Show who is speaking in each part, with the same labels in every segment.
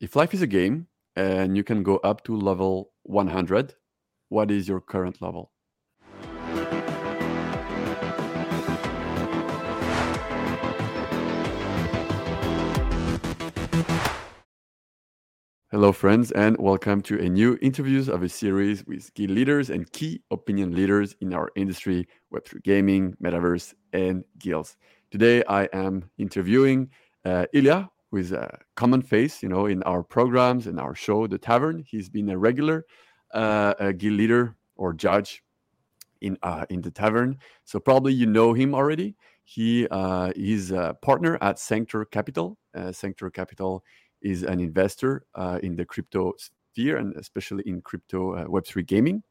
Speaker 1: if life is a game and you can go up to level 100, what is your current level? Hello, friends, and welcome to a new interviews of a series with key leaders and key opinion leaders in our industry, Web3 gaming, metaverse, and guilds. Today, I am interviewing uh, Ilya, is a common face, you know, in our programs and our show, The Tavern. He's been a regular uh, a guild leader or judge in uh, in the tavern, so probably you know him already. He uh, is a partner at Sanctor Capital. Uh, Sanctor Capital is an investor uh, in the crypto sphere and especially in crypto uh, Web3 gaming.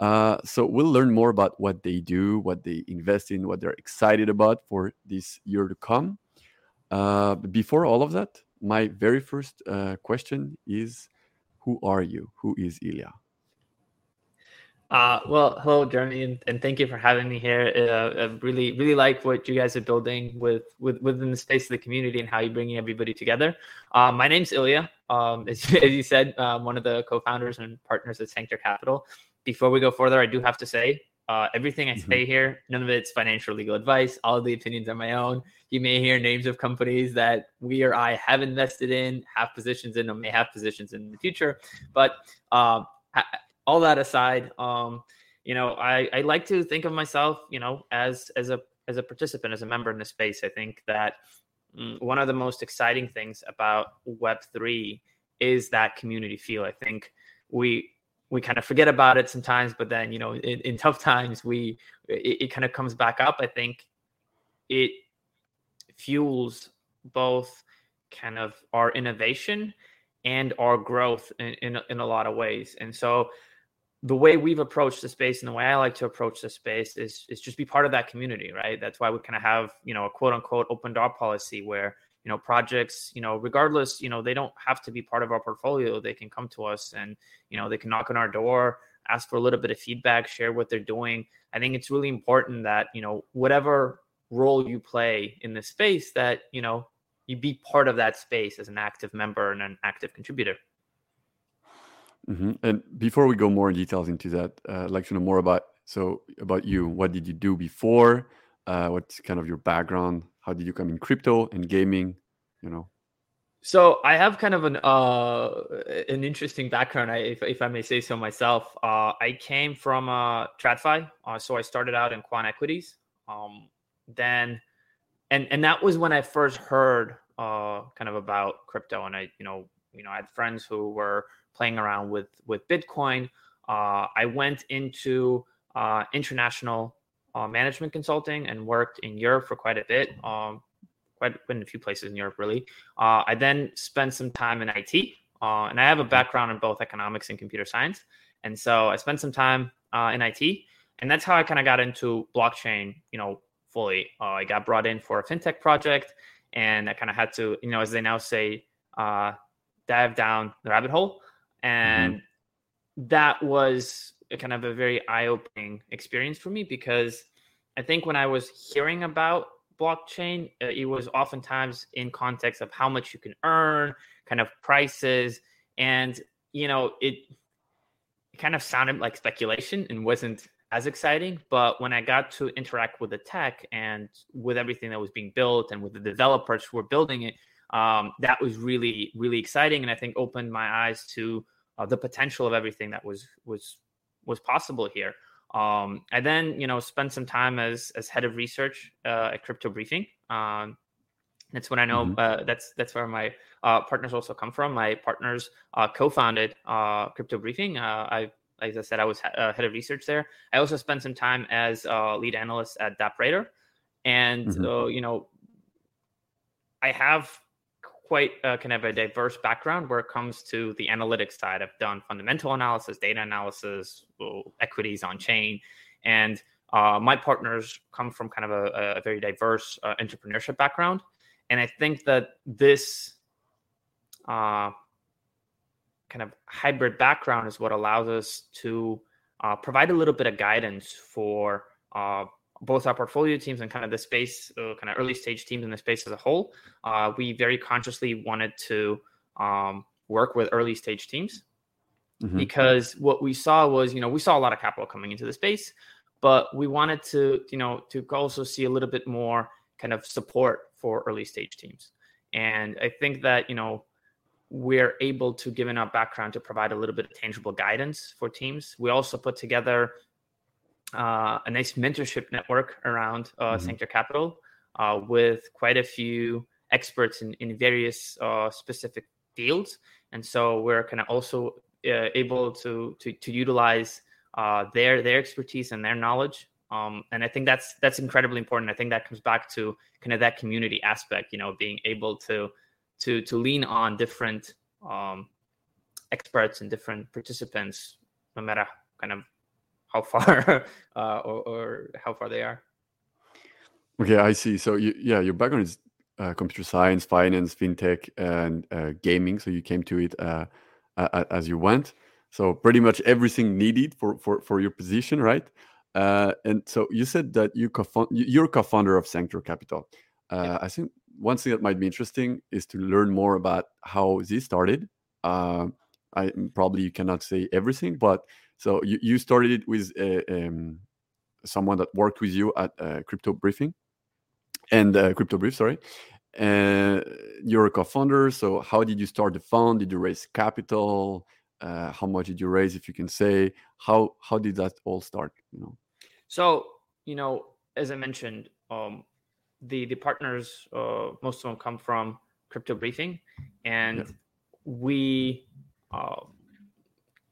Speaker 1: Uh, so we'll learn more about what they do, what they invest in, what they're excited about for this year to come. Uh, before all of that, my very first uh, question is, who are you? Who is Ilya?
Speaker 2: Uh, well, hello, Jeremie, and, and, thank you for having me here. Uh, I really, really like what you guys are building with, with within the space of the community and how you're bringing everybody together. Uh, my name's Ilya. Um, as, as, you said, I'm one of the co-founders and partners at Sanctor Capital. Before we go further, I do have to say uh, everything I say mm-hmm. here, none of it's financial legal advice. All of the opinions are my own. You may hear names of companies that we or I have invested in, have positions in, or may have positions in the future. But um, all that aside, um, you know, I, I like to think of myself, you know, as as a as a participant, as a member in the space. I think that mm, one of the most exciting things about Web three is that community feel. I think we we kind of forget about it sometimes, but then you know, in, in tough times, we it, it kind of comes back up. I think it fuels both kind of our innovation and our growth in, in, in a lot of ways. And so the way we've approached the space and the way I like to approach the space is is just be part of that community, right? That's why we kind of have you know a quote unquote open door policy where you know projects you know regardless you know they don't have to be part of our portfolio they can come to us and you know they can knock on our door ask for a little bit of feedback share what they're doing i think it's really important that you know whatever role you play in this space that you know you be part of that space as an active member and an active contributor
Speaker 1: Mm-hmm. And before we go more in details into that, uh, I'd like to know more about so about you. What did you do before? Uh, what's kind of your background? How did you come in crypto and gaming? You know.
Speaker 2: So I have kind of an uh, an interesting background, I, if, if I may say so myself. Uh, I came from uh, TradFi, uh, so I started out in quant equities. Um, then, and and that was when I first heard uh, kind of about crypto, and I you know you know I had friends who were playing around with with Bitcoin. Uh, I went into uh, international uh, management consulting and worked in Europe for quite a bit. Um, quite in a few places in Europe, really. Uh, I then spent some time in IT, uh, and I have a background in both economics and computer science. And so I spent some time uh, in IT, and that's how I kind of got into blockchain. You know, fully. I got brought in for a fintech project, and I kind of had to, you know, as they now say, dive down the rabbit hole. Mm-hmm. and mm-hmm. that was kind of a very eye-opening experience for me because i think when i was hearing about blockchain uh, it was oftentimes in context of how much you can earn kind of prices and you know it, it kind of sounded like speculation and wasn't as exciting but when i got to interact with the tech and with everything that was being built and with the developers who were building it um, that was really really exciting and i think opened my eyes to uh, the potential of everything that was was was possible here. Um, I then you know spent some time as as head of research uh, at Crypto Briefing. Um, that's when I know mm-hmm. uh, that's that's where my uh, partners also come from. My partners uh, co-founded uh, Crypto Briefing. Uh, I as I said, I was head of research there. I also spent some time as lead analyst at DappRadar, and mm-hmm. you know, I have quite uh, kind of a diverse background where it comes to the analytics side. I've done fundamental analysis, data analysis, equities on chain, and uh, my partners come from kind of a, a very diverse uh, entrepreneurship background. And I think that this uh, kind of hybrid background is what allows us to uh, provide a little bit of guidance for uh, both our portfolio teams and kind of the space, uh, kind of early stage teams in the space as a whole, uh, we very consciously wanted to um, work with early stage teams mm-hmm. because what we saw was, you know, we saw a lot of capital coming into the space, but we wanted to, you know, to also see a little bit more kind of support for early stage teams. And I think that, you know, we're able to, given our background, to provide a little bit of tangible guidance for teams. We also put together uh, a nice mentorship network around uh, mm-hmm. Sanctor Capital uh, with quite a few experts in, in various uh, specific fields. And so we're kind of also uh, able to, to, to utilize uh, their their expertise and their knowledge. Um, and I think that's that's incredibly important. I think that comes back to kind of that community aspect, you know, being able to to to lean on different um, experts and different participants, no matter kind of how far uh, or, or, how far they are.
Speaker 1: Okay, I see. So you, yeah, your background is uh, computer science, finance, fintech, and uh, gaming. So you came to it uh, as you went. So pretty much everything needed for for for your position, right? Uh, and so you said that you co you're co-founder of Sanctor Capital. Uh, I think one thing that might be interesting is to learn more about how this started. I probably you cannot say everything, but so you, you started it with uh, um, someone that worked with you at uh, Crypto Briefing and uh, Crypto Brief, sorry. Uh, you're a co-founder. So how did you start the fund? Did you raise capital? Uh, how much did you raise, if you can say? How how did that all start? You know.
Speaker 2: So you know, as I mentioned, um, the the partners, uh, most of them come from Crypto Briefing, and yeah. we uh,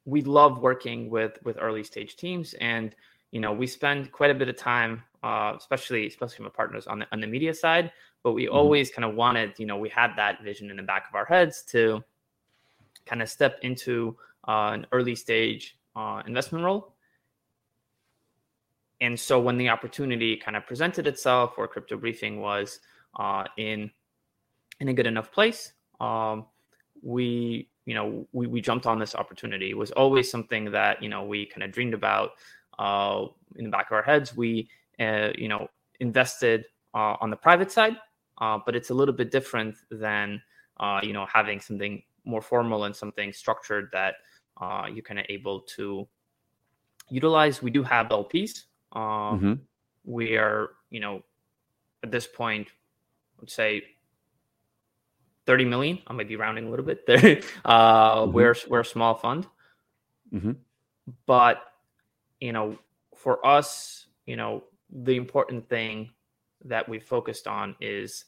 Speaker 2: we love working with with early stage teams, and you know we spend quite a bit of time, uh, especially especially with partners on the on the media side. But we mm-hmm. always kind of wanted, you know, we had that vision in the back of our heads to kind of step into uh, an early stage uh, investment role and so when the opportunity kind of presented itself or crypto briefing was uh, in in a good enough place um, we you know we, we jumped on this opportunity. It was always something that you know we kind of dreamed about uh, in the back of our heads. We uh, you know invested uh, on the private side uh, but it's a little bit different than uh, you know having something more formal and something structured that you're kind of able to utilize. We do have lps um, mm-hmm. We are, you know, at this point, let's say 30 million. I might be rounding a little bit there. Uh, mm-hmm. We're we're a small fund, mm-hmm. but you know, for us, you know, the important thing that we focused on is,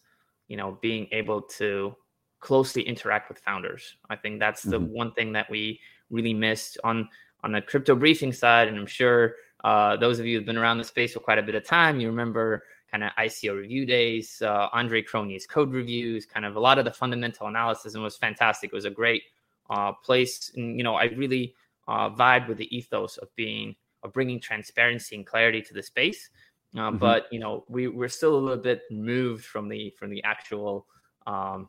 Speaker 2: you know, being able to closely interact with founders. I think that's the mm-hmm. one thing that we really missed on on the crypto briefing side, and I'm sure uh, those of you who've been around the space for quite a bit of time, you remember kind of ICO review days, uh, Andre Cronje's code reviews, kind of a lot of the fundamental analysis, and was fantastic. It was a great uh, place, and you know, I really uh, vibe with the ethos of being of bringing transparency and clarity to the space. Uh, mm-hmm. But you know, we we're still a little bit moved from the from the actual um,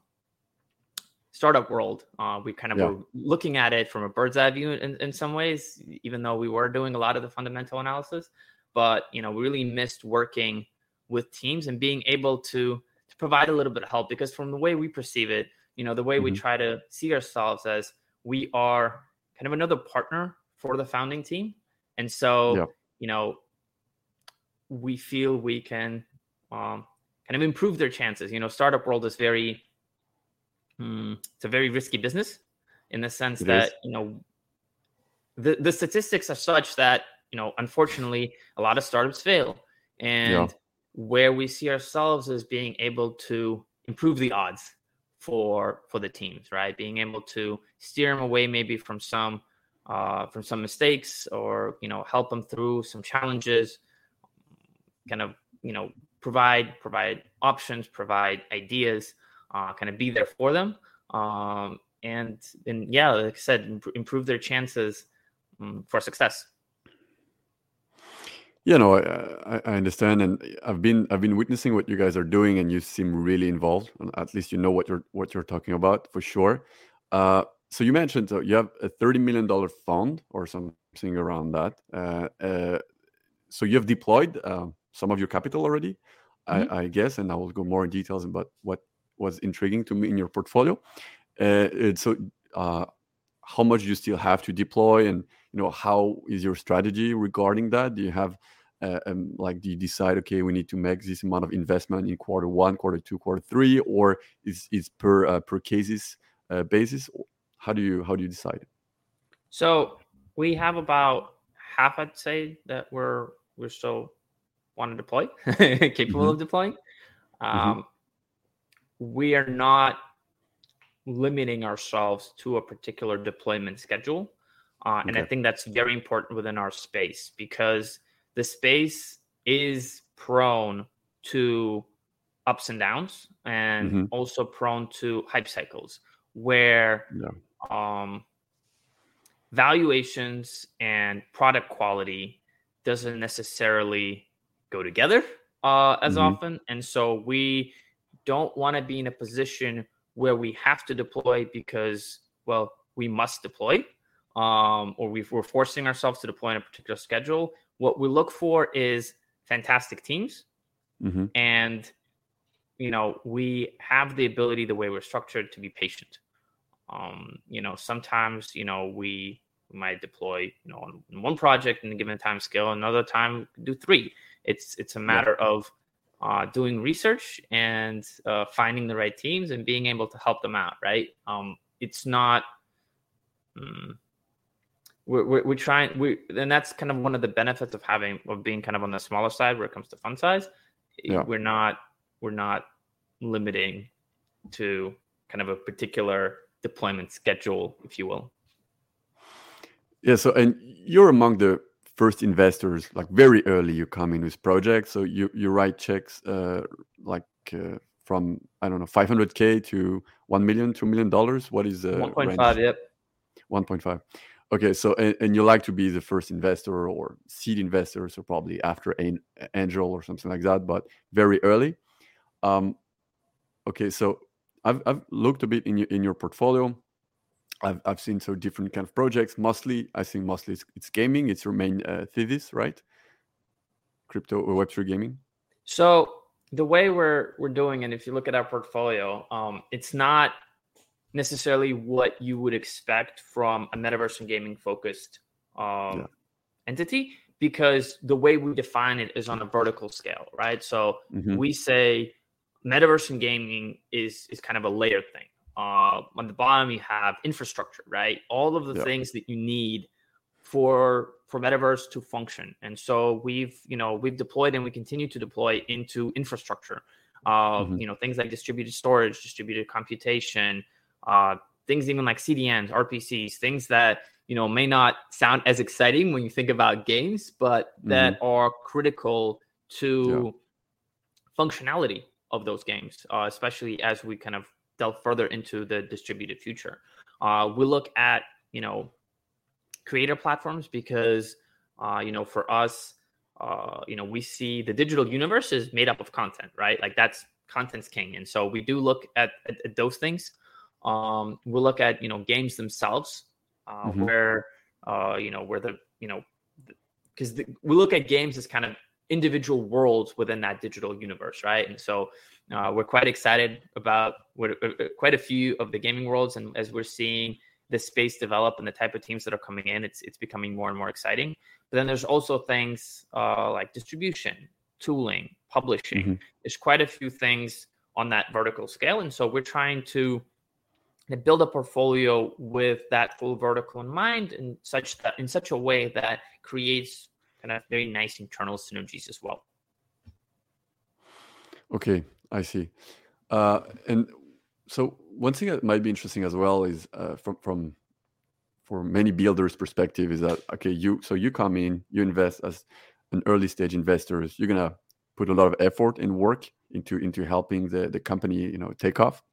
Speaker 2: startup world. Uh, we kind of yeah. were looking at it from a bird's eye view in, in some ways, even though we were doing a lot of the fundamental analysis. But you know, we really missed working with teams and being able to to provide a little bit of help because from the way we perceive it, you know, the way mm-hmm. we try to see ourselves as we are kind of another partner for the founding team, and so yeah. you know, we feel we can um, kind of improve their chances. You know, startup world is very mm, it's a very risky business in the sense it that is. you know the the statistics are such that you know unfortunately a lot of startups fail and yeah. Where we see ourselves as being able to improve the odds for for the teams right being able to steer them away maybe from some uh, from some mistakes or you know help them through some challenges kind of you know provide provide options provide ideas uh, kind of be there for them. Um, and and yeah, like I said, imp- improve their chances um, for success.
Speaker 1: Yeah, no, I, I understand, and I've been I've been witnessing what you guys are doing, and you seem really involved. At least you know what you're what you're talking about for sure. Uh, so you mentioned so you have a thirty million dollar fund or something around that. Uh, uh, so you have deployed uh, some of your capital already, mm-hmm. I, I, guess, and I will go more in details about what was intriguing to me in your portfolio. Uh, so uh, how much do you still have to deploy and you know how is your strategy regarding that do you have uh, um, like do you decide okay we need to make this amount of investment in quarter one quarter two quarter three or is is per uh, per cases uh, basis how do you how do you decide
Speaker 2: so we have about half i'd say that we're we're still want to deploy capable mm-hmm. of deploying mm-hmm. um, mm-hmm. we are not limiting ourselves to a particular deployment schedule uh, okay. and i think that's very important within our space because the space is prone to ups and downs and mm-hmm. also prone to hype cycles where yeah. um, valuations and product quality doesn't necessarily go together uh, as mm-hmm. often and so we don't want to be in a position where we have to deploy because well we must deploy um, or we are forcing ourselves to deploy in a particular schedule what we look for is fantastic teams mm-hmm. and you know we have the ability the way we're structured to be patient um you know sometimes you know we, we might deploy you know on one project in a given time scale another time do three it's it's a matter yeah. of uh, doing research and uh, finding the right teams and being able to help them out right um it's not um, we're, we're, we're, trying we and that's kind of one of the benefits of having of being kind of on the smaller side where it comes to fund size. Yeah. we're not we're not limiting to kind of a particular deployment schedule if you will.
Speaker 1: Yeah so and you're among the first investors like very early you come in with projects. So you you write checks uh, like uh, from i don't know 500k to 1 million 2 million dollars? What is uh,
Speaker 2: 1.5 yep.
Speaker 1: 1.5 Okay, so and, and, you like to be the first investor or seed investor, so probably after an angel or something like that, but very early. Um, okay, so I've, I've looked a bit in your in your portfolio. I've, I've seen so different kind of projects. Mostly, I think mostly it's, it's gaming. It's your main uh, thesis, right? Crypto or Web three gaming.
Speaker 2: So the way we're we're doing, and if you look at our portfolio, um, it's not necessarily what you would expect from a metaverse and gaming focused um, yeah. entity because the way we define it is on a vertical scale, right? So mm-hmm. we say metaverse and gaming is is kind of a layer thing. Uh, on the bottom, you have infrastructure, right? All of the yeah. things that you need for for metaverse to function. And so we've you know we've deployed and we continue to deploy into infrastructure. Uh, mm-hmm. You know things like distributed storage, distributed computation, uh, things even like CDNs, RPCs, things that you know may not sound as exciting when you think about games, but that mm-hmm. are critical to yeah. functionality of those games, uh, especially as we kind of delve further into the distributed future. Uh, we look at you know creator platforms because uh, you know for us, uh, you know we see the digital universe is made up of content, right? Like that's content's king, and so we do look at, at, at those things. Um, we'll look at you know games themselves, uh, mm-hmm. where uh, you know where the you know because we look at games as kind of individual worlds within that digital universe, right? And so uh, we're quite excited about what, uh, uh, quite a few of the gaming worlds, and as we're seeing the space develop and the type of teams that are coming in, it's it's becoming more and more exciting. But then there's also things uh, like distribution, tooling, publishing. Mm-hmm. There's quite a few things on that vertical scale, and so we're trying to and build a portfolio with that full vertical in mind in such that in such a way that creates kind of very nice internal synergies as well.
Speaker 1: Okay i see. Uh, and so one thing that might be interesting as well is uh, from from for many builders perspective is that okay you so you come in you invest as an early stage investors you're gonna put a lot of effort and work into into helping the the company you know take off.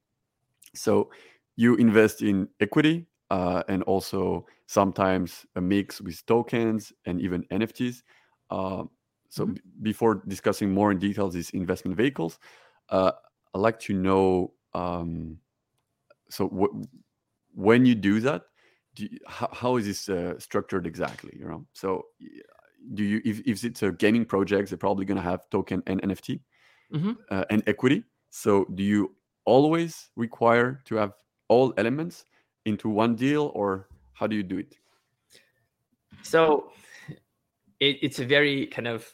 Speaker 1: So you invest in equity uh, and also sometimes a mix with tokens and even NFTs. Uh, so mm-hmm. b- before discussing more in detail these investment vehicles, uh, I'd like to know. Um, so w- when you do that, do you, how, how is this uh, structured exactly? You know, so do you if, if it's a gaming project, they're probably going to have token and NFT mm-hmm. Uh, and equity. So do you always require to have all elements into one deal, or how do you do it?
Speaker 2: So it, it's a very kind of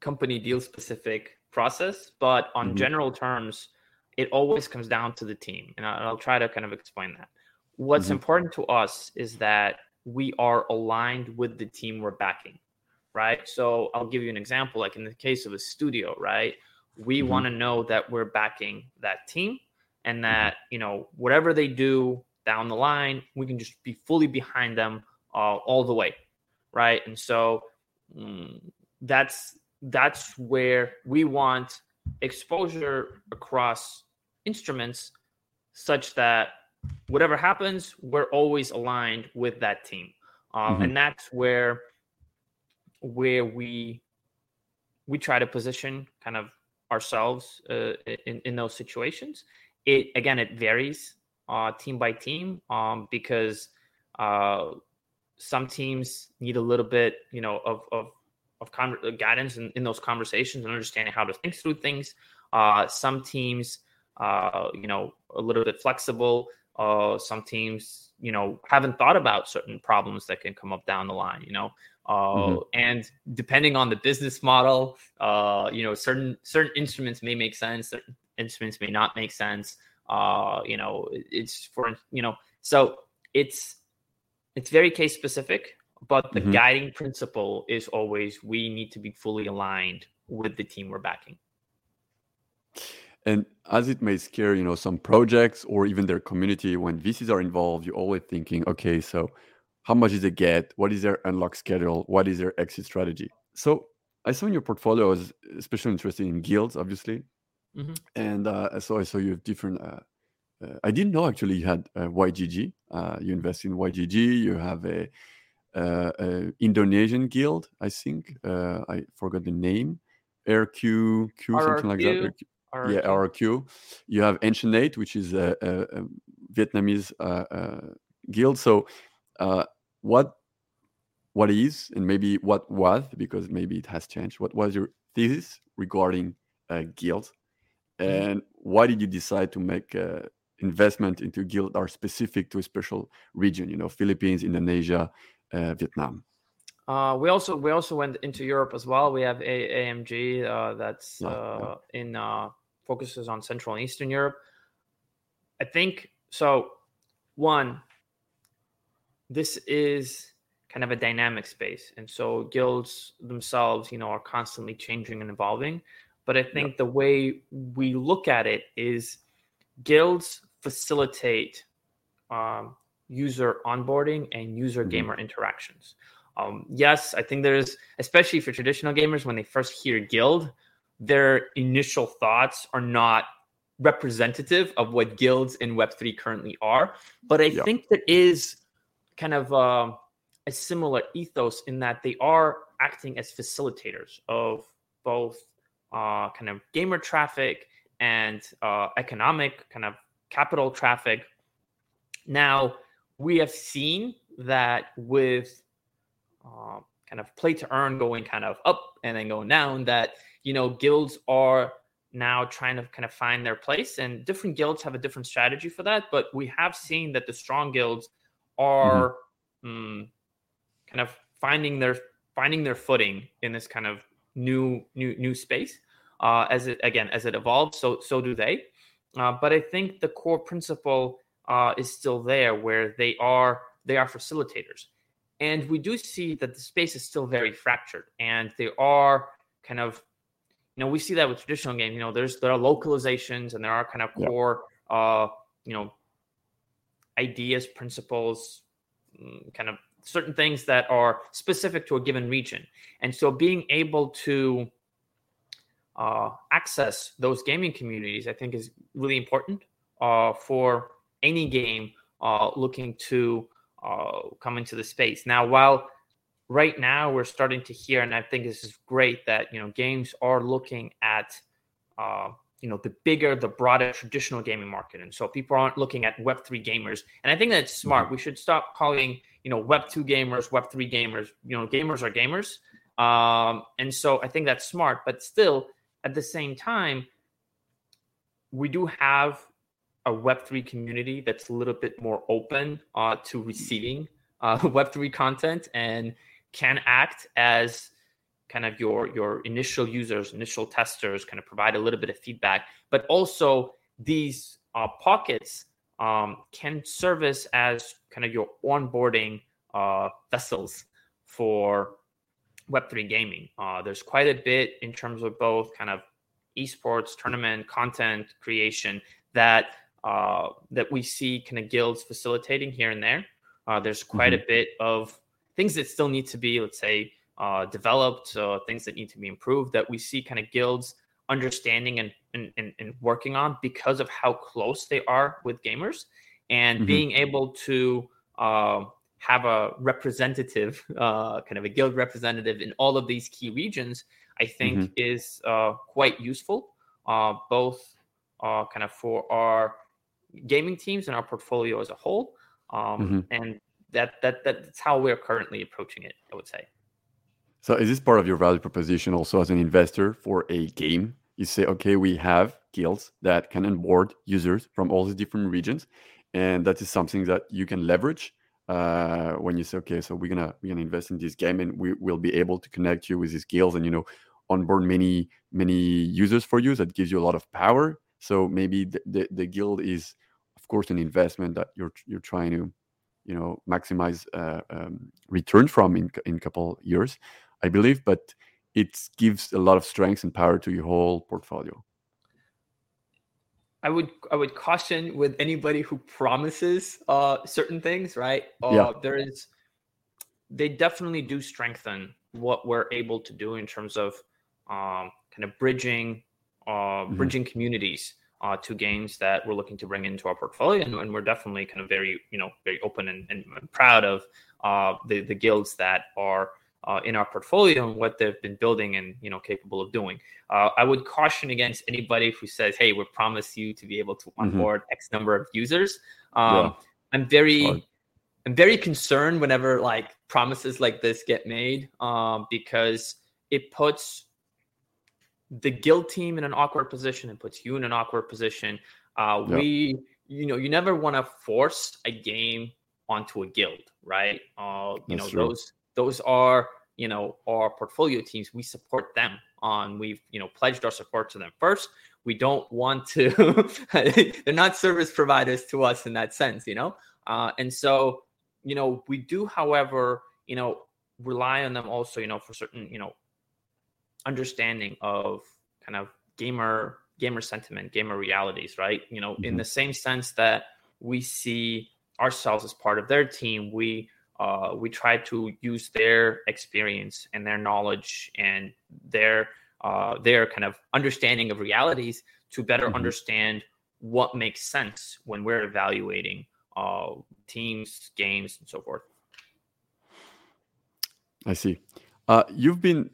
Speaker 2: company deal specific process, but on mm-hmm. general terms, it always comes down to the team. And I'll, try to kind of explain that. What's mm-hmm. important to us is that we are aligned with the team we're backing, right? So I'll give you an example. Like in the case of a studio, right? We mm-hmm. want to know that we're backing that team and mm-hmm. that, you know, whatever they do down the line, we can just be fully behind them uh, all the way, right? And so mm, that's that's where we want exposure across instruments such that whatever happens, we're always aligned with that team. Um, mm-hmm. And that's where where we we try to position kind of ourselves uh, in in those situations. It again, it varies uh, team by team um, because uh, some teams need a little bit, you know, of of of con- uh, guidance in, in those conversations and understanding how to think through things. Uh, some teams, uh, you know, a little bit flexible. Uh, some teams, you know, haven't thought about certain problems that can come up down the line. You know, uh, mm-hmm. and depending on the business model, uh, you know, certain certain instruments may make sense. Certain instruments may not make sense. Uh, you know, it's for you know, so it's it's very case specific but the mm-hmm. guiding principle is always we need to be fully aligned with the team we're backing
Speaker 1: and as it may scare you know some projects or even their community when VCs are involved you're always thinking okay so how much is they get what is their unlock schedule what is their exit strategy so i saw in your portfolio i was especially interested in guilds obviously mm-hmm. and uh, so i saw you have different uh, uh, i didn't know actually you had uh, ygg uh, you invest in ygg you have a uh, Indonesian guild, I think. Uh, I forgot the name. RQ, Q, something like that. Yeah, RQ. You have Ancient Eight, which is a, a, a Vietnamese guild. So, uh, what what is and maybe what was because maybe it has changed. What was your thesis regarding uh, guilds, mm-hmm. And why did you decide to make investment into guild are specific to a special region? You know, Philippines, Indonesia, uh, Vietnam.
Speaker 2: Uh, we also we also went into Europe as well. We have a AMG uh, that's uh, in uh, focuses on Central and Eastern Europe. I think so. One, this is kind of a dynamic space, and so guilds themselves, you know, are constantly changing and evolving. But I think the way we look at it is guilds facilitate um, user onboarding and user mm-hmm. gamer interactions. Um, yes, I think there's, especially for traditional gamers, when they first hear guild, their initial thoughts are not representative of what guilds in Web3 currently are. But I yeah. think there is kind of uh, a similar ethos in that they are acting as facilitators of both uh, kind of gamer traffic and uh, economic kind of capital traffic. Now, we have seen that with uh, kind of play to earn going kind of up and then going down, that you know guilds are now trying to kind of find their place, and different guilds have a different strategy for that. But we have seen that the strong guilds are mm-hmm. um, kind of finding their finding their footing in this kind of new new new space uh, as it again as it evolves. So so do they. Uh, but I think the core principle uh, is still there, where they are they are facilitators, and we do see that the space is still very fractured, and they are kind of you know we see that with traditional games. You know, there's there are localizations and there are kind of core yeah. uh, you know ideas, principles, mm, kind of certain things that are specific to a given region, and so being able to uh, access those gaming communities, I think, is really important uh, for any game uh, looking to uh, come into the space. Now, while right now we're starting to hear, and I think this is great that you know games are looking at uh, you know the bigger, the broader traditional gaming market, and so people aren't looking at Web three gamers, and I think that's smart. Mm-hmm. We should stop calling you know Web two gamers, Web three gamers. You know, gamers are gamers, um, and so I think that's smart. But still, at the same time, we do have a Web3 community that's a little bit more open uh, to receiving uh, Web3 content and can act as kind of your your initial users, initial testers, kind of provide a little bit of feedback, but also these uh, pockets um, can service as kind of your onboarding uh, vessels for Web3 gaming. Uh, there's quite a bit in terms of both kind of esports, tournament, content creation that uh, that we see kind of guilds facilitating here and there. Uh, there's quite mm-hmm. a bit of things that still need to be, let's say, uh, developed, uh, things that need to be improved that we see kind of guilds understanding and, and, and, and working on because of how close they are with gamers and mm-hmm. being able to uh, have a representative, uh, kind of a guild representative in all of these key regions, I think mm-hmm. is uh, quite useful, uh, both uh, kind of for our gaming teams and our portfolio as a whole. Um, mm-hmm. And that, that that's how we're currently approaching it, I would say.
Speaker 1: So is this part of your value proposition also as an investor for a game? You say, okay, we have guilds that can onboard users from all the different regions, and that is something that you can leverage uh, when you say, okay, so we're gonna we're gonna invest in this game, and we will be able to connect you with these guilds, and you know, onboard many many users for you. That gives you a lot of power. So maybe the, the, the guild is, of course, an investment that you're you're trying to, you know, maximize uh, um, return from in in a couple years, I believe. But it gives a lot of strength and power to your whole portfolio.
Speaker 2: I would I would caution with anybody who promises uh, certain things, right? Uh,
Speaker 1: yeah.
Speaker 2: There is, they definitely do strengthen what we're able to do in terms of um, kind of bridging, uh, mm-hmm. bridging communities uh, to games that we're looking to bring into our portfolio, and, and we're definitely kind of very, you know, very open and, and proud of uh, the the guilds that are uh, in our portfolio and what they've been building and you know capable of doing. Uh, I would caution against anybody who says, "Hey, we promise you to be able to mm-hmm. onboard mm-hmm. X number of users." Um, yeah. I'm very, I'm very concerned whenever like promises like this get made um, because it puts the guild team in an awkward position and puts you in an awkward position. Uh, yeah. We, you know, you never want to force a game onto a guild, right? Uh, you That's know, true. those those are you know our portfolio teams. We support them on we've you know pledged our support to them first. We don't want to they're not service providers to us in that sense you know? Uh, and so you know we do however you know rely on them also you know for certain you know understanding of kind of gamer gamer sentiment gamer realities right? You know mm-hmm. in the same sense that we see ourselves as part of their team we uh, we try to use their experience and their knowledge and their uh, their kind of understanding of realities to better mm-hmm. understand what makes sense when we're evaluating uh, teams, games, and so forth.
Speaker 1: I see. Uh, you've been,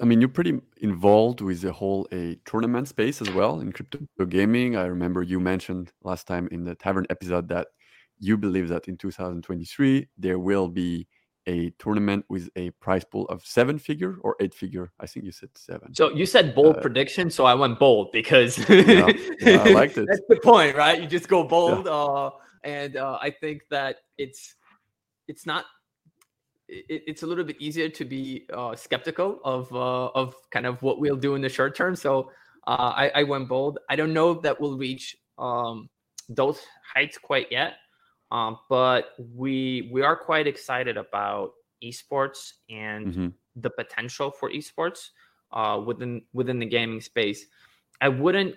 Speaker 1: I mean, you're pretty involved with the whole a tournament space as well in crypto gaming. I remember you mentioned last time in the tavern episode that you believe that in 2023 there will be a tournament with a prize pool of seven figure or eight figure. I think you said seven.
Speaker 2: So you said bold uh, prediction, so I went bold because
Speaker 1: yeah, yeah, I liked it.
Speaker 2: That's the point, right? You just go bold, yeah. uh, and uh, I think that it's it's not. It, it's a little bit easier to be uh, skeptical of uh, of kind of what we'll do in the short term. So uh, I, I went bold. I don't know that we'll reach um, those heights quite yet. Um, but we we are quite excited about esports and mm-hmm. the potential for esports uh, within within the gaming space. I wouldn't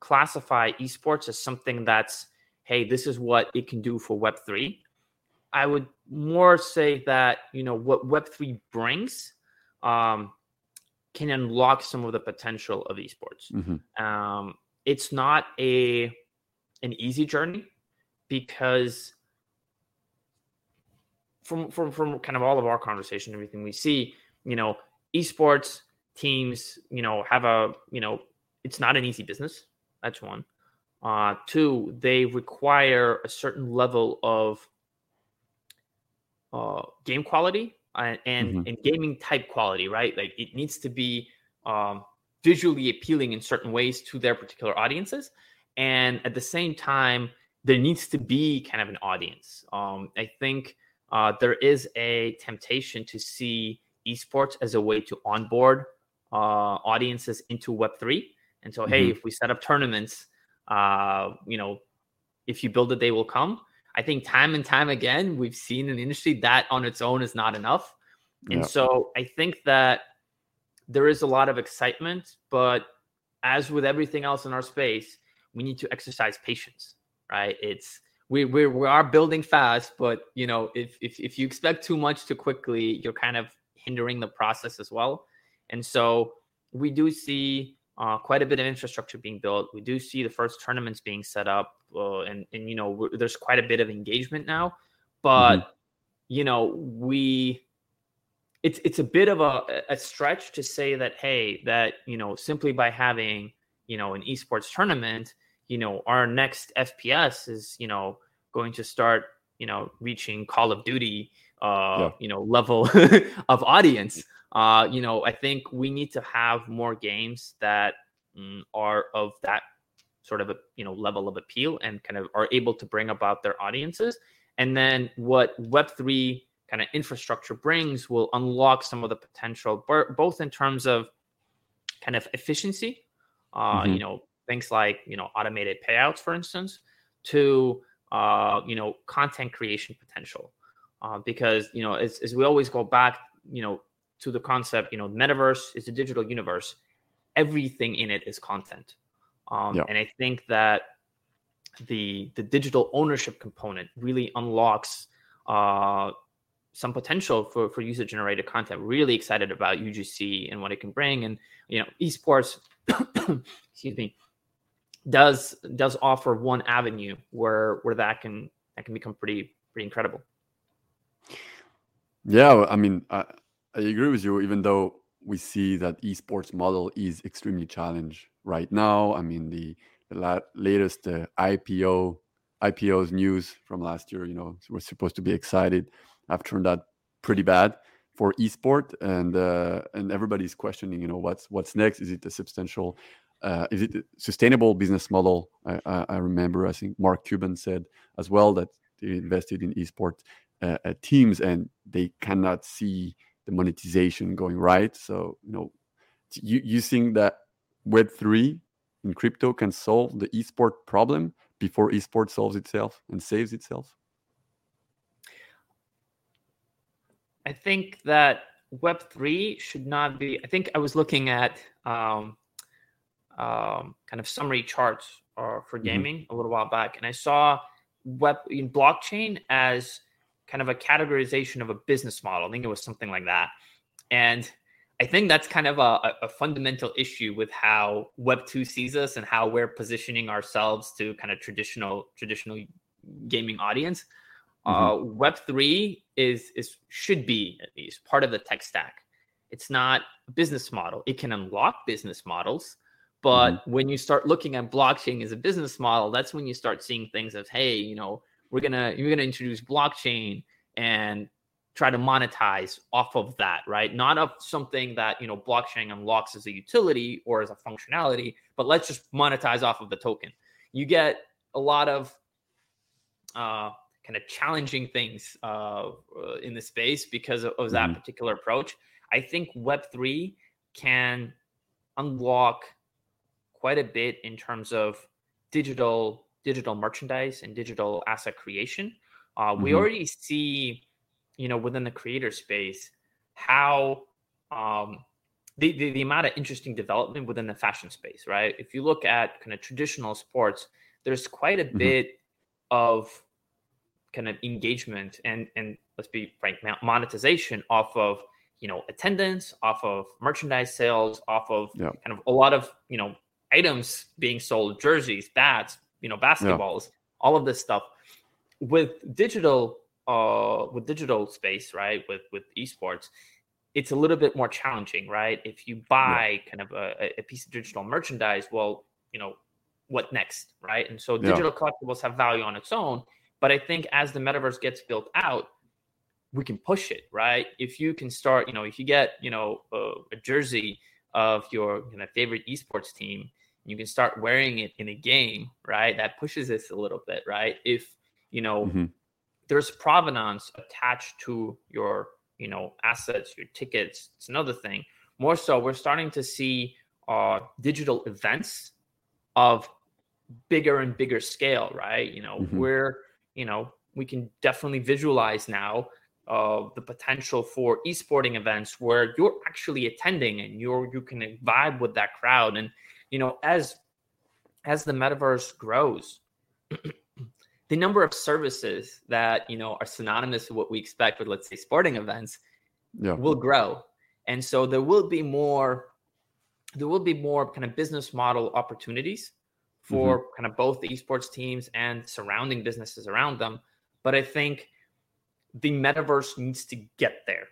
Speaker 2: classify esports as something that's hey, this is what it can do for Web three. I would more say that you know what Web three brings um, can unlock some of the potential of esports. Mm-hmm. Um, it's not a an easy journey because from from from kind of all of our conversation, everything we see, you know, esports teams, you know, have a you know, it's not an easy business. That's one. Uh, two, they require a certain level of uh, game quality and and, mm-hmm. and gaming type quality, right? Like it needs to be um, visually appealing in certain ways to their particular audiences. and at the same time there needs to be kind of an audience um, i think uh, there is a temptation to see esports as a way to onboard uh, audiences into web3 and so mm-hmm. hey if we set up tournaments uh, you know if you build it they will come i think time and time again we've seen in the industry that on its own is not enough and yeah. so i think that there is a lot of excitement but as with everything else in our space we need to exercise patience, right? It's we we we are building fast, but you know, if if if you expect too much too quickly, you're kind of hindering the process as well. And so we do see uh, quite a bit of infrastructure being built. We do see the first tournaments being set up, uh, and and you know, there's quite a bit of engagement now. But mm-hmm. you know, we it's it's a bit of a, a stretch to say that hey, that you know, simply by having you know an esports tournament you know our next fps is you know going to start you know reaching call of duty uh yeah. you know level of audience uh you know i think we need to have more games that mm, are of that sort of a you know level of appeal and kind of are able to bring about their audiences and then what web3 kind of infrastructure brings will unlock some of the potential both in terms of kind of efficiency uh, mm-hmm. you know things like you know automated payouts, for instance, to uh, you know content creation potential. Uh, because you know as, as we always go back, you know to the concept, you know, metaverse is a digital universe. Everything in it is content, um, yeah. and I think that the the digital ownership component really unlocks uh, some potential for for user generated content. Really excited about UGC and what it can bring, and you know, esports. excuse me does does offer one avenue where where that can that can become pretty pretty incredible.
Speaker 1: Yeah, I mean, I, I agree with you. Even though we see that esports model is extremely challenged right now. I mean, the, the la- latest uh, IPO IPO's news from last year, you know, we're supposed to be excited, I've turned out pretty bad for esport, and uh, and everybody's questioning, you know, what's what's next? Is it a substantial uh, is it a sustainable business model? I, I, I, remember, I think Mark Cuban said as well that they invested in esports uh, uh, teams and they cannot see the monetization going right. So, you know, you, you think that Web3 in crypto can solve the esport problem before esport solves itself and saves itself?
Speaker 2: I think that Web3 should not be. I think I was looking at um, um, kind of summary charts uh, for mm-hmm. gaming mm-hmm. a little while back, and I saw web in blockchain as kind of a categorization of a business model. I think it was something like that, and I think that's kind of a, a fundamental issue with how Web two sees us and how we're positioning ourselves to kind of traditional traditional gaming audience. Mm-hmm. Uh, Web three is is should be at least part of the tech stack. It's not a business model. It can unlock business models, but mm-hmm. when you start looking at blockchain as a business model, that's when you start seeing things as, hey, you know, we're gonna you're gonna introduce blockchain and try to monetize off of that, right? Not of something that you know blockchain unlocks as a utility or as a functionality, but let's just monetize off of the token. You get a lot of uh, kind of challenging things uh, in the space because of, of that mm-hmm. particular approach. I think Web three can unlock quite a bit in terms of digital digital merchandise and digital asset creation. Uh, mm-hmm. We already see, you know, within the creator space, how um, the, the, the amount of interesting development within the fashion space, right? If you look at kind of traditional sports, there's quite a mm-hmm. bit of kind of engagement and and let's be frank, monetization off of you know attendance, off of merchandise sales, off of yeah. kind of a lot of you know items being sold, jerseys, bats, you know, basketballs, yeah. all of this stuff. With digital, uh, with digital space, right? With with esports, it's a little bit more challenging, right? If you buy yeah. kind of a, a, piece of digital merchandise, well, you know, what next, right? And so digital yeah. collectibles have value on its own, but I think as the metaverse gets built out, we can push it, right? If you can start, you know, if you get, you know, a, a jersey of your you know, favorite esports team you can start wearing it in a game, right? That pushes this a little bit, right? If you know mm-hmm. there's provenance attached to your you know assets, your tickets, it's another thing. More so, we're starting to see uh, digital events of bigger and bigger scale, right? You know, mm-hmm. we're you know we can definitely visualize now uh, the potential for esporting events where you're actually attending and you're you can vibe with that crowd and you know as as the metaverse grows the number of services that you know are synonymous with what we expect with let's say sporting events yeah. will grow and so there will be more there will be more kind of business model opportunities for mm-hmm. kind of both the esports teams and surrounding businesses around them but i think the metaverse needs to get there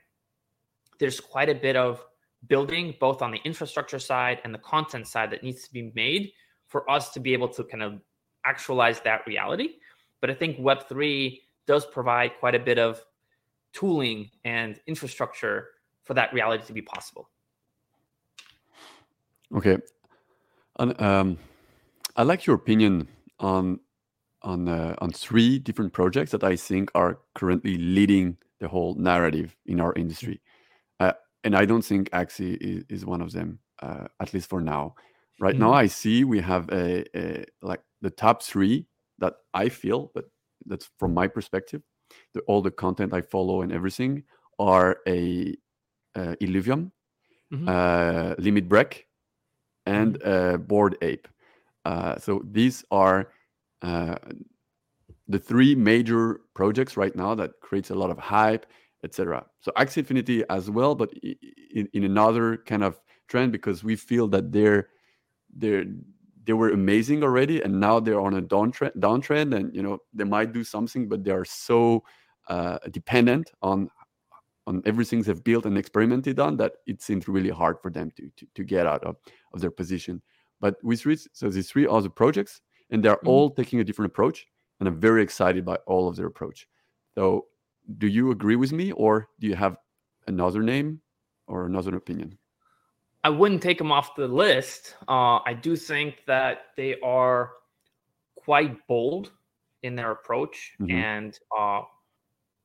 Speaker 2: there's quite a bit of building both on the infrastructure side and the content side that needs to be made for us to be able to kind of actualize that reality. But I think Web3 does provide quite a bit of tooling and infrastructure for that reality to be possible.
Speaker 1: Okay. And um, I like your opinion on on uh, on three different projects that I think are currently leading the whole narrative in our industry and I don't think Axie is, is one of them, uh, at least for now. Right mm-hmm. now, I see we have a, a, like the top three that I feel, but that's from my perspective. The, all the content I follow and everything are a uh, Illuvium, mm-hmm. uh, Limit Break, and mm-hmm. uh, Bored Ape. Uh, so these are uh, the three major projects right now that creates a lot of hype etc. So Axie Infinity as well, but in, in another kind of trend because we feel that they're they're they were amazing already, and now they're on a downtrend, downtrend, and you know they might do something, but they are so uh, dependent on on everything they've built and experimented on that it seems really hard for them to to, to get out of, of their position. But with three, so these three other projects, and they're mm-hmm. all taking a different approach, and I'm very excited by all of their approach. So do you agree with me or do you have another name or another opinion?
Speaker 2: I wouldn't take them off the list. Uh, i do think that they are quite bold in their approach mm-hmm. and uh,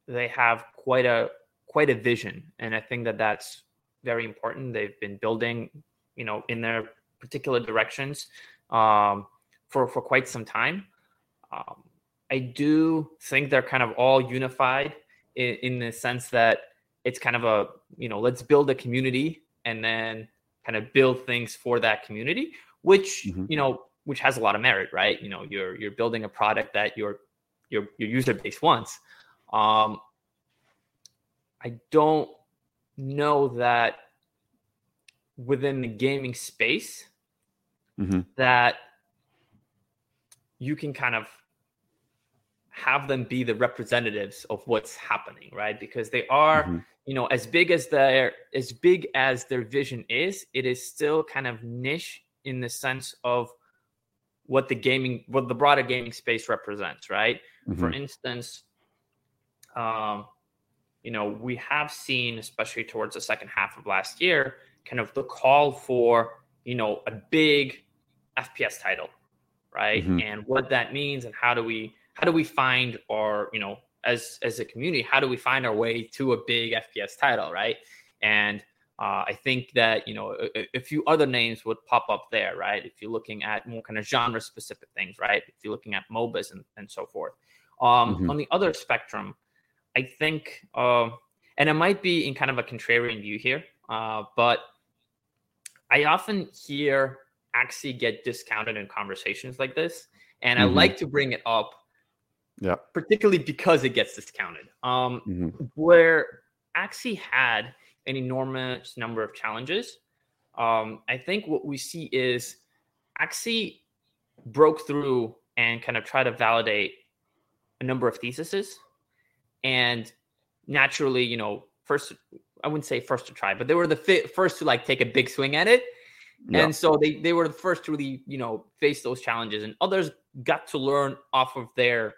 Speaker 2: they have quite a quite a vision and i think that that's very important. They've been building you know in their particular directions um, for for quite some time. Um, i do think they're kind of all unified in, in the sense that it's kind of a you know let's build a community and then kind of build things for that community which mm-hmm. you know which has a lot of merit right you know you're you're building a product that your your your user base wants um i don't know that within the gaming space mm-hmm. that you can kind of have them be the representatives of what's happening right because they are mm-hmm. you know as big as their as big as their vision is it is still kind of niche in the sense of what the gaming what the broader gaming space represents right mm-hmm. for instance um you know we have seen especially towards the second half of last year kind of the call for you know a big fps title right mm-hmm. and what that means and how do we how do we find our you know as as a community how do we find our way to a big fps title right and uh, i think that you know a, a, few other names would pop up there right if you're looking at more kind of genre specific things right if you're looking at mobas and, and so forth um, mm-hmm. on the other spectrum i think uh, and it might be in kind of a contrarian view here uh, but i often hear Axie get discounted in conversations like this and mm-hmm. i like to bring it up
Speaker 1: yeah.
Speaker 2: Particularly because it gets discounted. Um, mm-hmm. Where Axie had an enormous number of challenges, um, I think what we see is Axie broke through and kind of try to validate a number of theses. And naturally, you know, first, I wouldn't say first to try, but they were the first to like take a big swing at it. Yeah. And so they, they were the first to really, you know, face those challenges. And others got to learn off of their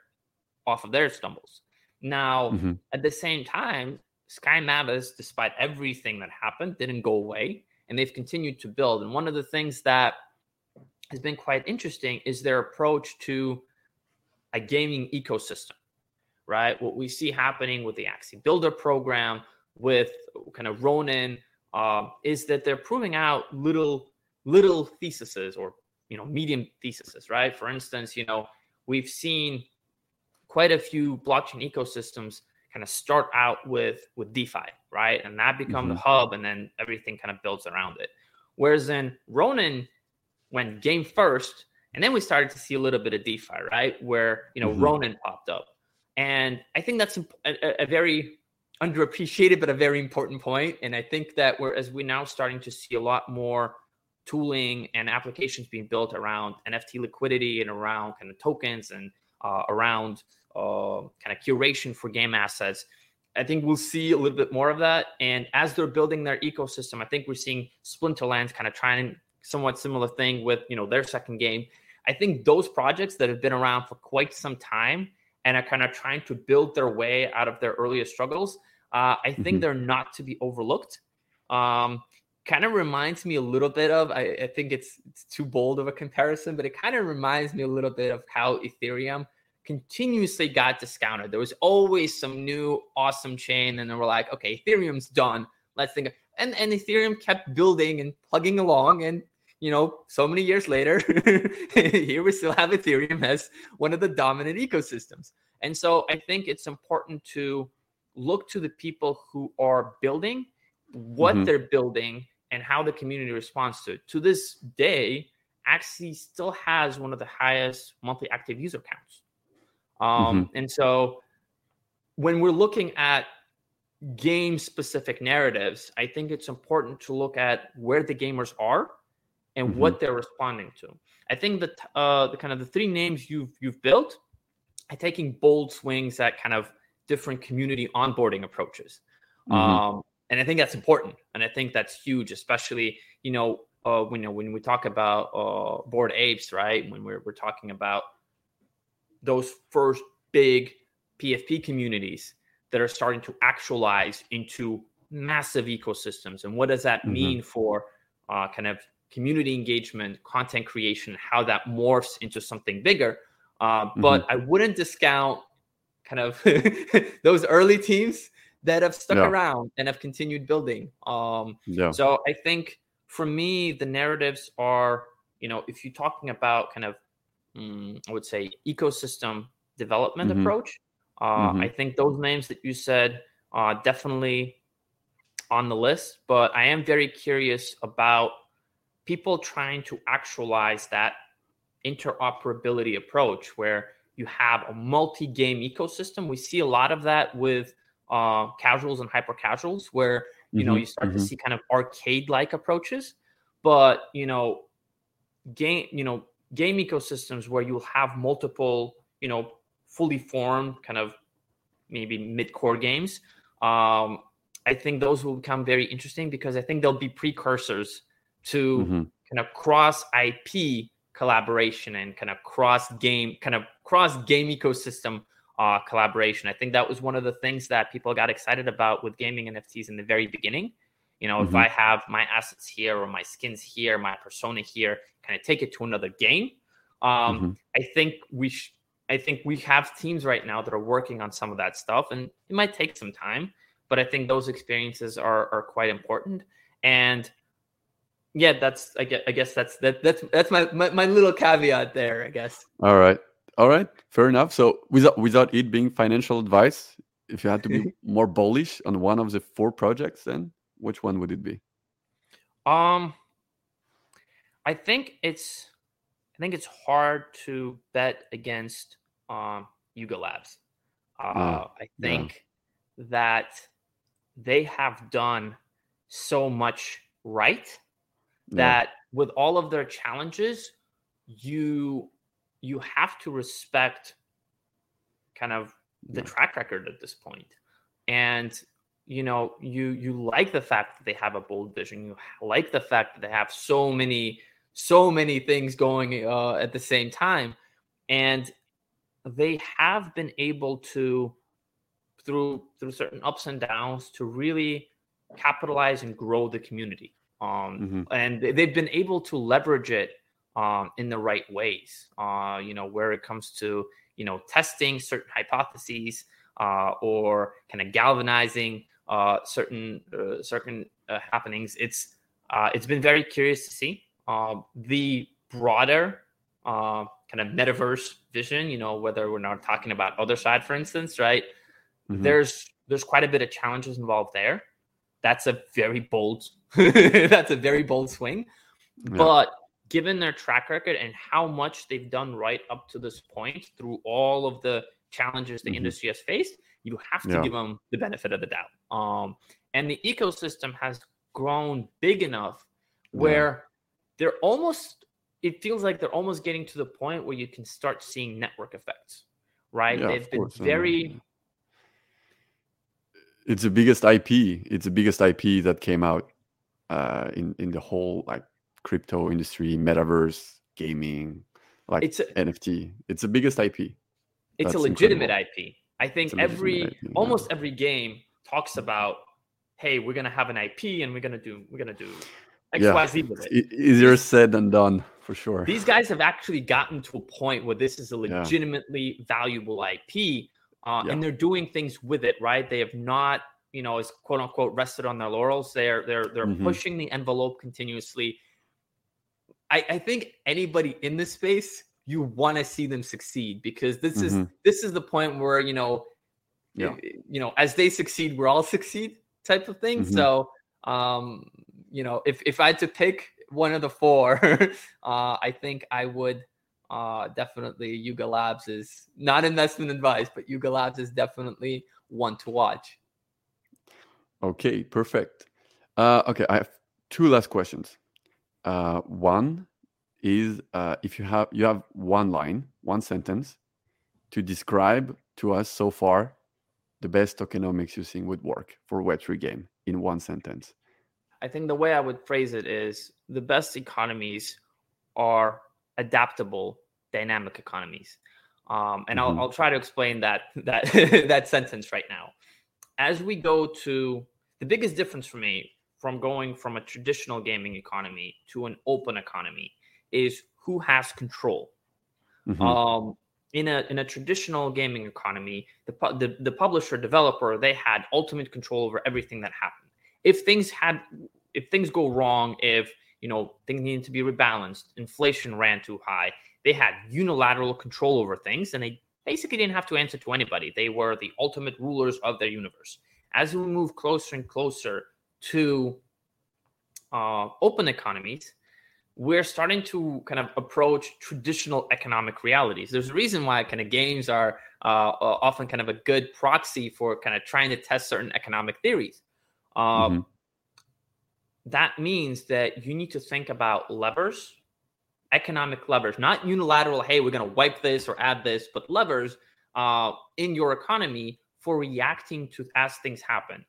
Speaker 2: off of their stumbles. Now, mm-hmm. at the same time, Sky Mavis, despite everything that happened, didn't go away and they've continued to build. And one of the things that has been quite interesting is their approach to a gaming ecosystem, right? What we see happening with the Axie Builder program, with kind of Ronin, uh, is that they're proving out little little theses or you know medium theses, right? For instance, you know we've seen quite a few blockchain ecosystems kind of start out with with DeFi, right? And that become mm-hmm. the hub, and then everything kind of builds around it. Whereas in Ronin went game first, and then we started to see a little bit of DeFi, right? Where you know mm-hmm. Ronin popped up, and I think that's a, a, very underappreciated but a very important point. And I think that we're as we're now starting to see a lot more tooling and applications being built around NFT liquidity and around kind of tokens and uh, around uh, kind of curation for game assets. I think we'll see a little bit more of that. And as they're building their ecosystem, I think we're seeing Splinterlands kind of trying somewhat similar thing with you know their second game. I think those projects that have been around for quite some time and are kind of trying to build their way out of their earlier struggles, uh, I think mm-hmm. they're not to be overlooked. Um, kind of reminds me a little bit of I, I, think it's it's too bold of a comparison, but it kind of reminds me a little bit of how Ethereum continuously got discounted. There was always some new awesome chain, and then we're like, okay, Ethereum's done. Let's think. And and Ethereum kept building and plugging along, and you know, so many years later, here we still have Ethereum as one of the dominant ecosystems. And so I think it's important to look to the people who are building what mm-hmm. they're building and how the community responds to it. To this day, Axie still has one of the highest monthly active user counts. Um, mm-hmm. And so when we're looking at game specific narratives, I think it's important to look at where the gamers are and mm-hmm. what they're responding to. I think that uh, the kind of the three names you've you've built are taking bold swings at kind of different community onboarding approaches. Mm-hmm. Um, and I think that's important, and I think that's huge, especially you know uh, when you know when we talk about uh, bored apes, right? When we're we're talking about those first big PFP communities that are starting to actualize into massive ecosystems, and what does that mm-hmm. mean for uh, kind of community engagement, content creation, how that morphs into something bigger? Uh, but mm-hmm. I wouldn't discount kind of those early teams that have stuck yeah. around and have continued building. Um, yeah. So I think for me, the narratives are, you know, if you're talking about kind of, um, I would say, ecosystem development mm-hmm. approach, uh, mm-hmm. I think those names that you said are definitely on the list. But I am very curious about people trying to actualize that interoperability approach where you have a multi-game ecosystem. We see a lot of that with uh, casuals and hyper casuals where you mm-hmm, know you start mm-hmm. to see kind of arcade like approaches but you know game you know game ecosystems where you'll have multiple you know fully formed kind of maybe mid-core games um, i think those will become very interesting because i think they'll be precursors to mm-hmm. kind of cross ip collaboration and kind of cross game kind of cross game ecosystem uh, collaboration. I think that was one of the things that people got excited about with gaming NFTs in the very beginning. You know, mm-hmm. if I have my assets here or my skins here, my persona here, kind of take it to another game. Um, mm-hmm. I think we sh- I think we have teams right now that are working on some of that stuff, and it might take some time, but I think those experiences are are quite important. And yeah, that's I guess, I guess that's that that's that's my, my my little caveat there. I guess.
Speaker 1: All right. All right, fair enough. So without without it being financial advice, if you had to be more bullish on one of the four projects, then which one would it be?
Speaker 2: Um, I think it's I think it's hard to bet against um Yuga Labs. Uh, uh I think that they have done so much right that with all of their challenges, you you have to respect kind of the track record at this point and you know you you like the fact that they have a bold vision you like the fact that they have so many so many things going uh, at the same time and they have been able to through through certain ups and downs to really capitalize and grow the community um, mm-hmm. and they've been able to leverage it um, in the right ways. Uh, you know, where it comes to you know testing certain hypotheses uh, or kind of galvanizing uh, certain uh, certain uh, happenings. It's uh, it's been very curious to see um, the broader uh, kind of metaverse vision. You know, whether we're not talking about Otherside, for instance, right? Mm-hmm. There's there's quite a bit of challenges involved there. That's a very bold that's a very bold swing, yeah. but given their track record and how much they've done right up to this point through all of the challenges the mm-hmm. industry has faced, you have to yeah. give them the benefit of the doubt. Um, and the ecosystem has grown big enough where yeah. they're almost, it feels like they're almost getting to the point where you can start seeing network effects, right? Yeah, They've been very.
Speaker 1: It's the biggest IP. It's the biggest IP that came out uh, in in the whole like crypto industry, metaverse, gaming, like it's a, NFT. It's the biggest IP.
Speaker 2: It's That's a legitimate incredible. IP. I think every almost every game talks about, hey, we're gonna have an IP and we're gonna do we're gonna do X, yeah. Y, Z with it.
Speaker 1: Easier said than done for sure.
Speaker 2: These guys have actually gotten to a point where this is a legitimately yeah. valuable IP, uh, and they're doing things with it. Right? They have not, you know, is quote unquote rested on their laurels. They're they're they're mm-hmm. pushing the envelope continuously I, I think anybody in this space, you want to see them succeed because this mm-hmm. is this is the point where you know, yeah. you know, as they succeed, we're all succeed type of thing. Mm-hmm. So, um, you know, if if I had to pick one of the four, uh, I think I would uh, definitely Yuga Labs is not investment advice, but Yuga Labs is definitely one to watch.
Speaker 1: Okay, perfect. Uh, okay, I have two last questions. Uh, one is uh, if you have you have one line, one sentence to describe to us so far the best tokenomics you think would work for Web3 game in one sentence.
Speaker 2: I think the way I would phrase it is the best economies are adaptable, dynamic economies. Um, and mm-hmm. I'll, I'll try to explain that that that sentence right now. As we go to the biggest difference for me from going from a traditional gaming economy to an open economy is who has control. Mm-hmm. Um, in a in a traditional gaming economy, the, the the publisher developer they had ultimate control over everything that happened. If things had if things go wrong, if you know things needed to be rebalanced, inflation ran too high, they had unilateral control over things, and they basically didn't have to answer to anybody. They were the ultimate rulers of their universe. As we move closer and closer to uh, open economies, we're starting to kind of approach traditional economic realities. There's a reason why kind of games are uh, uh, often kind of a good proxy for kind of trying to test certain economic theories. Um, mm-hmm. That means that you need to think about levers, economic levers, not unilateral, hey, we're going to wipe this or add this, but levers uh, in your economy for reacting to as things happen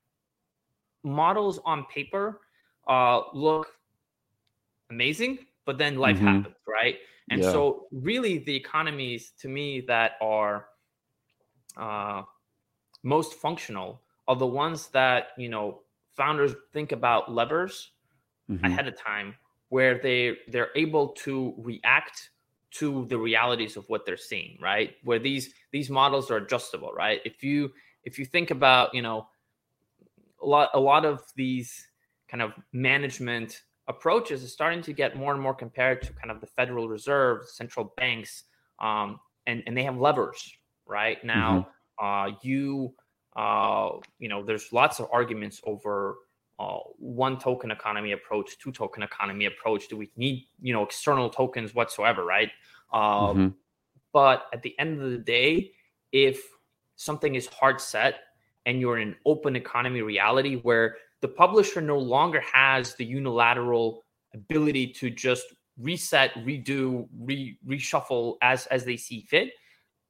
Speaker 2: models on paper uh, look amazing, but then life mm-hmm. happens, right? And yeah. so, really, the economies to me that are uh, most functional are the ones that you know founders think about levers mm-hmm. ahead of time, where they they're able to react to the realities of what they're seeing, right? Where these these models are adjustable, right? If you if you think about you know a lot a lot of these kind of management approaches is starting to get more and more compared to kind of the Federal Reserve, central banks, um, and and they have levers. Right now, mm-hmm. uh, you uh, you know, there's lots of arguments over uh, one token economy approach, two token economy approach. Do we need you know external tokens whatsoever? Right. Um, mm-hmm. But at the end of the day, if something is hard set and you're in an open economy reality where the publisher no longer has the unilateral ability to just reset, redo, re- reshuffle as as they see fit,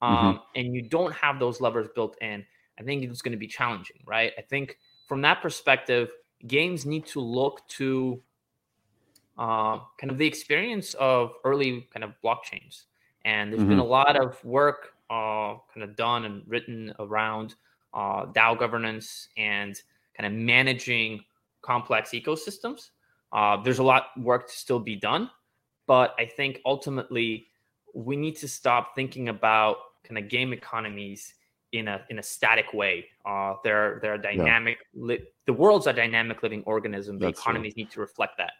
Speaker 2: um, mm-hmm. and you don't have those levers built in, I think it's going to be challenging, right? I think from that perspective, games need to look to uh, kind of the experience of early kind of blockchains, and there's mm-hmm. been a lot of work uh, kind of done and written around uh, DAO governance and kind of managing complex ecosystems. Uh, there's a lot work to still be done, but I think ultimately we need to stop thinking about kind of game economies in a in a static way. Uh, they're they're dynamic. Yeah. Li- the world's a dynamic living organism. The That's economies true. need to reflect that.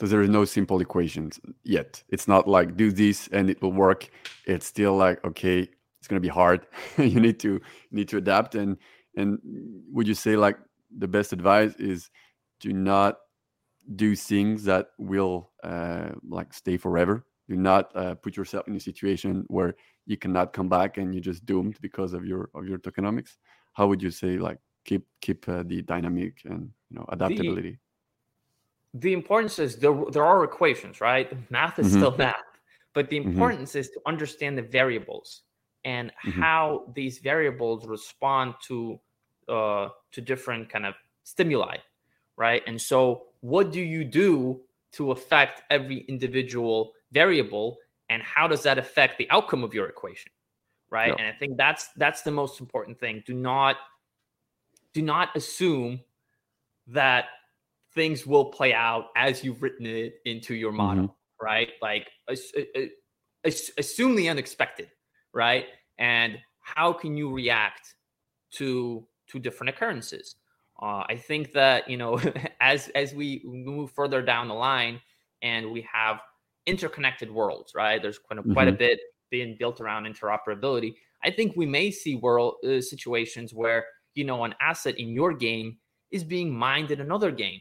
Speaker 1: So there is no simple equations yet. It's not like do this and it will work. It's still like okay, it's gonna be hard. you need to need to adapt. And and would you say like the best advice is do not do things that will uh, like stay forever. Do not uh, put yourself in a situation where you cannot come back and you're just doomed because of your of your tokenomics. How would you say like keep keep uh, the dynamic and you know adaptability?
Speaker 2: The, the importance is there there are equations, right? Math is mm-hmm. still math, but the mm-hmm. importance mm-hmm. is to understand the variables and mm-hmm. how these variables respond to uh, to different kind of stimuli, right? And so what do you do to affect every individual variable and how does that affect the outcome of your equation right yeah. and i think that's that's the most important thing do not do not assume that things will play out as you've written it into your model mm-hmm. right like assume the unexpected right and how can you react to to different occurrences uh, I think that you know, as as we move further down the line, and we have interconnected worlds, right? There's quite a, mm-hmm. quite a bit being built around interoperability. I think we may see world uh, situations where you know an asset in your game is being mined in another game,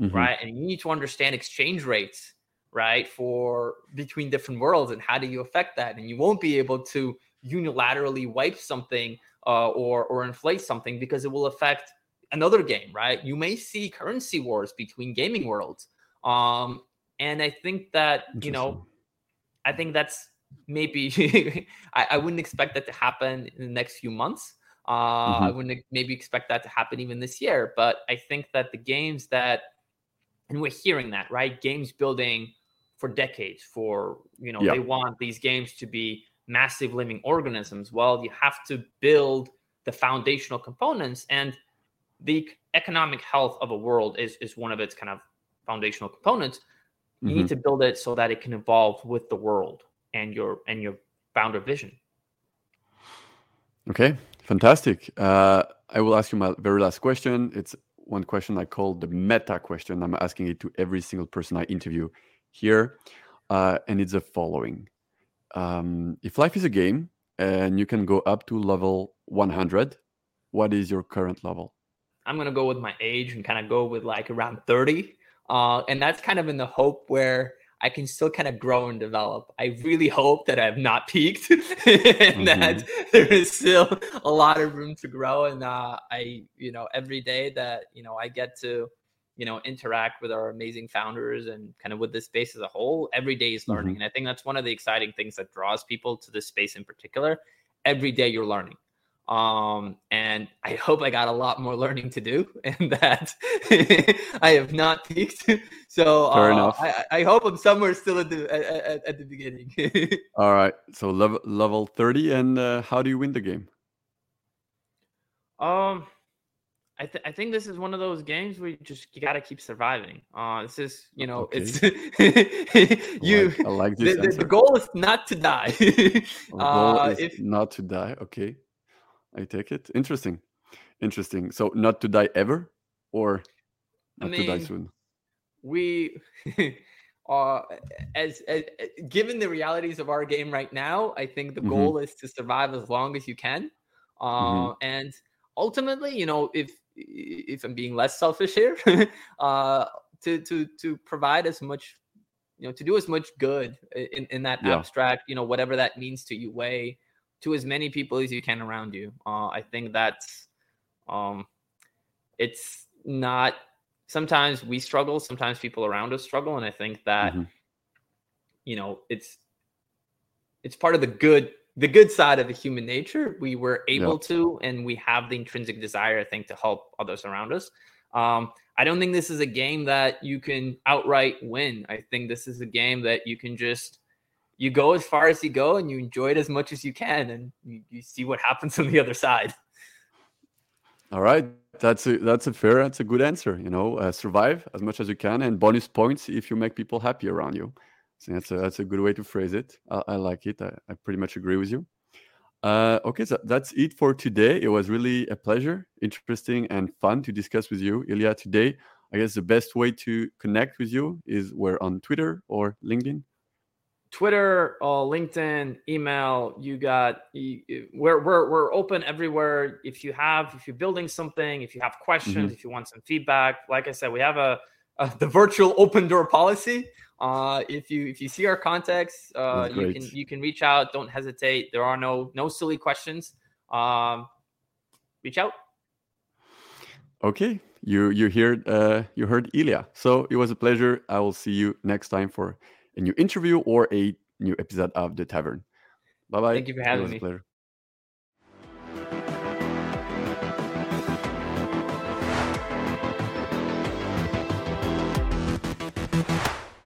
Speaker 2: mm-hmm. right? And you need to understand exchange rates, right, for between different worlds, and how do you affect that? And you won't be able to unilaterally wipe something uh, or or inflate something because it will affect another game, right? You may see currency wars between gaming worlds. Um, and I think that, you know, I think that's maybe I, I, wouldn't expect that to happen in the next few months. Uh, mm-hmm. I wouldn't maybe expect that to happen even this year. But I think that the games that, and we're hearing that, right? Games building for decades, for, you know, they want these games to be massive living organisms. Well, you have to build the foundational components. And the economic health of a world is is one of its kind of foundational components you mm-hmm. need to build it so that it can evolve with the world and your and your founder vision
Speaker 1: okay fantastic uh, i will ask you my very last question it's one question i call the meta question i'm asking it to every single person i interview here uh, and it's the following um, if life is a game and you can go up to level 100 what is your current level
Speaker 2: I'm gonna go with my age and kind of go with like around 30. Uh, and that's kind of in the hope where I can still kind of grow and develop. I really hope that I have not peaked and mm-hmm. that there is still a lot of room to grow. And uh, I, you know, every day that you know I get to, you know, interact with our amazing founders and kind of with this space as a whole, every day is learning. Mm-hmm. And I think that's one of the exciting things that draws people to this space in particular. Every day you're learning. Um, and I hope I got a lot more learning to do and that I have not peaked. So Fair uh, enough. I, I, hope I'm somewhere still at the at, at the beginning.
Speaker 1: All right. So level level 30 and uh, how do you win the game?
Speaker 2: Um I, th- I think this is one of those games where you just you got to keep surviving. Uh, this is you know okay. it's you. I like, I like this the, the, the, goal is not to die.
Speaker 1: uh, if, not to die. Okay. I take it. Interesting. Interesting. So not to die ever or not I mean, to die soon?
Speaker 2: We uh as, as, given the realities of our game right now, I think the mm-hmm. goal is to survive as long as you can. Uh mm-hmm. and ultimately, you know, if if I'm being less selfish here, uh to to to provide as much you know to do as much good in, in that yeah. abstract you know whatever that means to you way to as many people as you can around you. Uh, I think that's um, it's not. Sometimes we struggle. Sometimes people around us struggle, and I think that mm-hmm. you know it's it's part of the good the good side of the human nature. We were able yeah. to, and we have the intrinsic desire, I think, to help others around us. Um, I don't think this is a game that you can outright win. I think this is a game that you can just you go as far as you go and you enjoy it as much as you can and you, you see what happens on the other side
Speaker 1: all right that's a that's a fair that's a good answer you know uh, survive as much as you can and bonus points if you make people happy around you So that's a that's a good way to phrase it. I, I like it. I, I pretty much agree with you. Uh, okay, so that's it for today. It was really a pleasure, interesting, and fun to discuss with you, Ilya. Today, I guess the best way to connect with you is we're on Twitter or LinkedIn.
Speaker 2: Twitter, uh, LinkedIn, email. You got you, we're we're we're open everywhere. If you have, if you're building something, if you have questions, mm-hmm. if you want some feedback, like I said, we have a, a the virtual open door policy. Uh, if you if you see our contacts, uh, you can you can reach out. Don't hesitate. There are no no silly questions. Um, reach out.
Speaker 1: Okay, you you heard uh, you heard Ilya. So it was a pleasure. I will see you next time for a new interview or a new episode of the Tavern. Bye bye.
Speaker 2: Thank you for having me. Pleasure.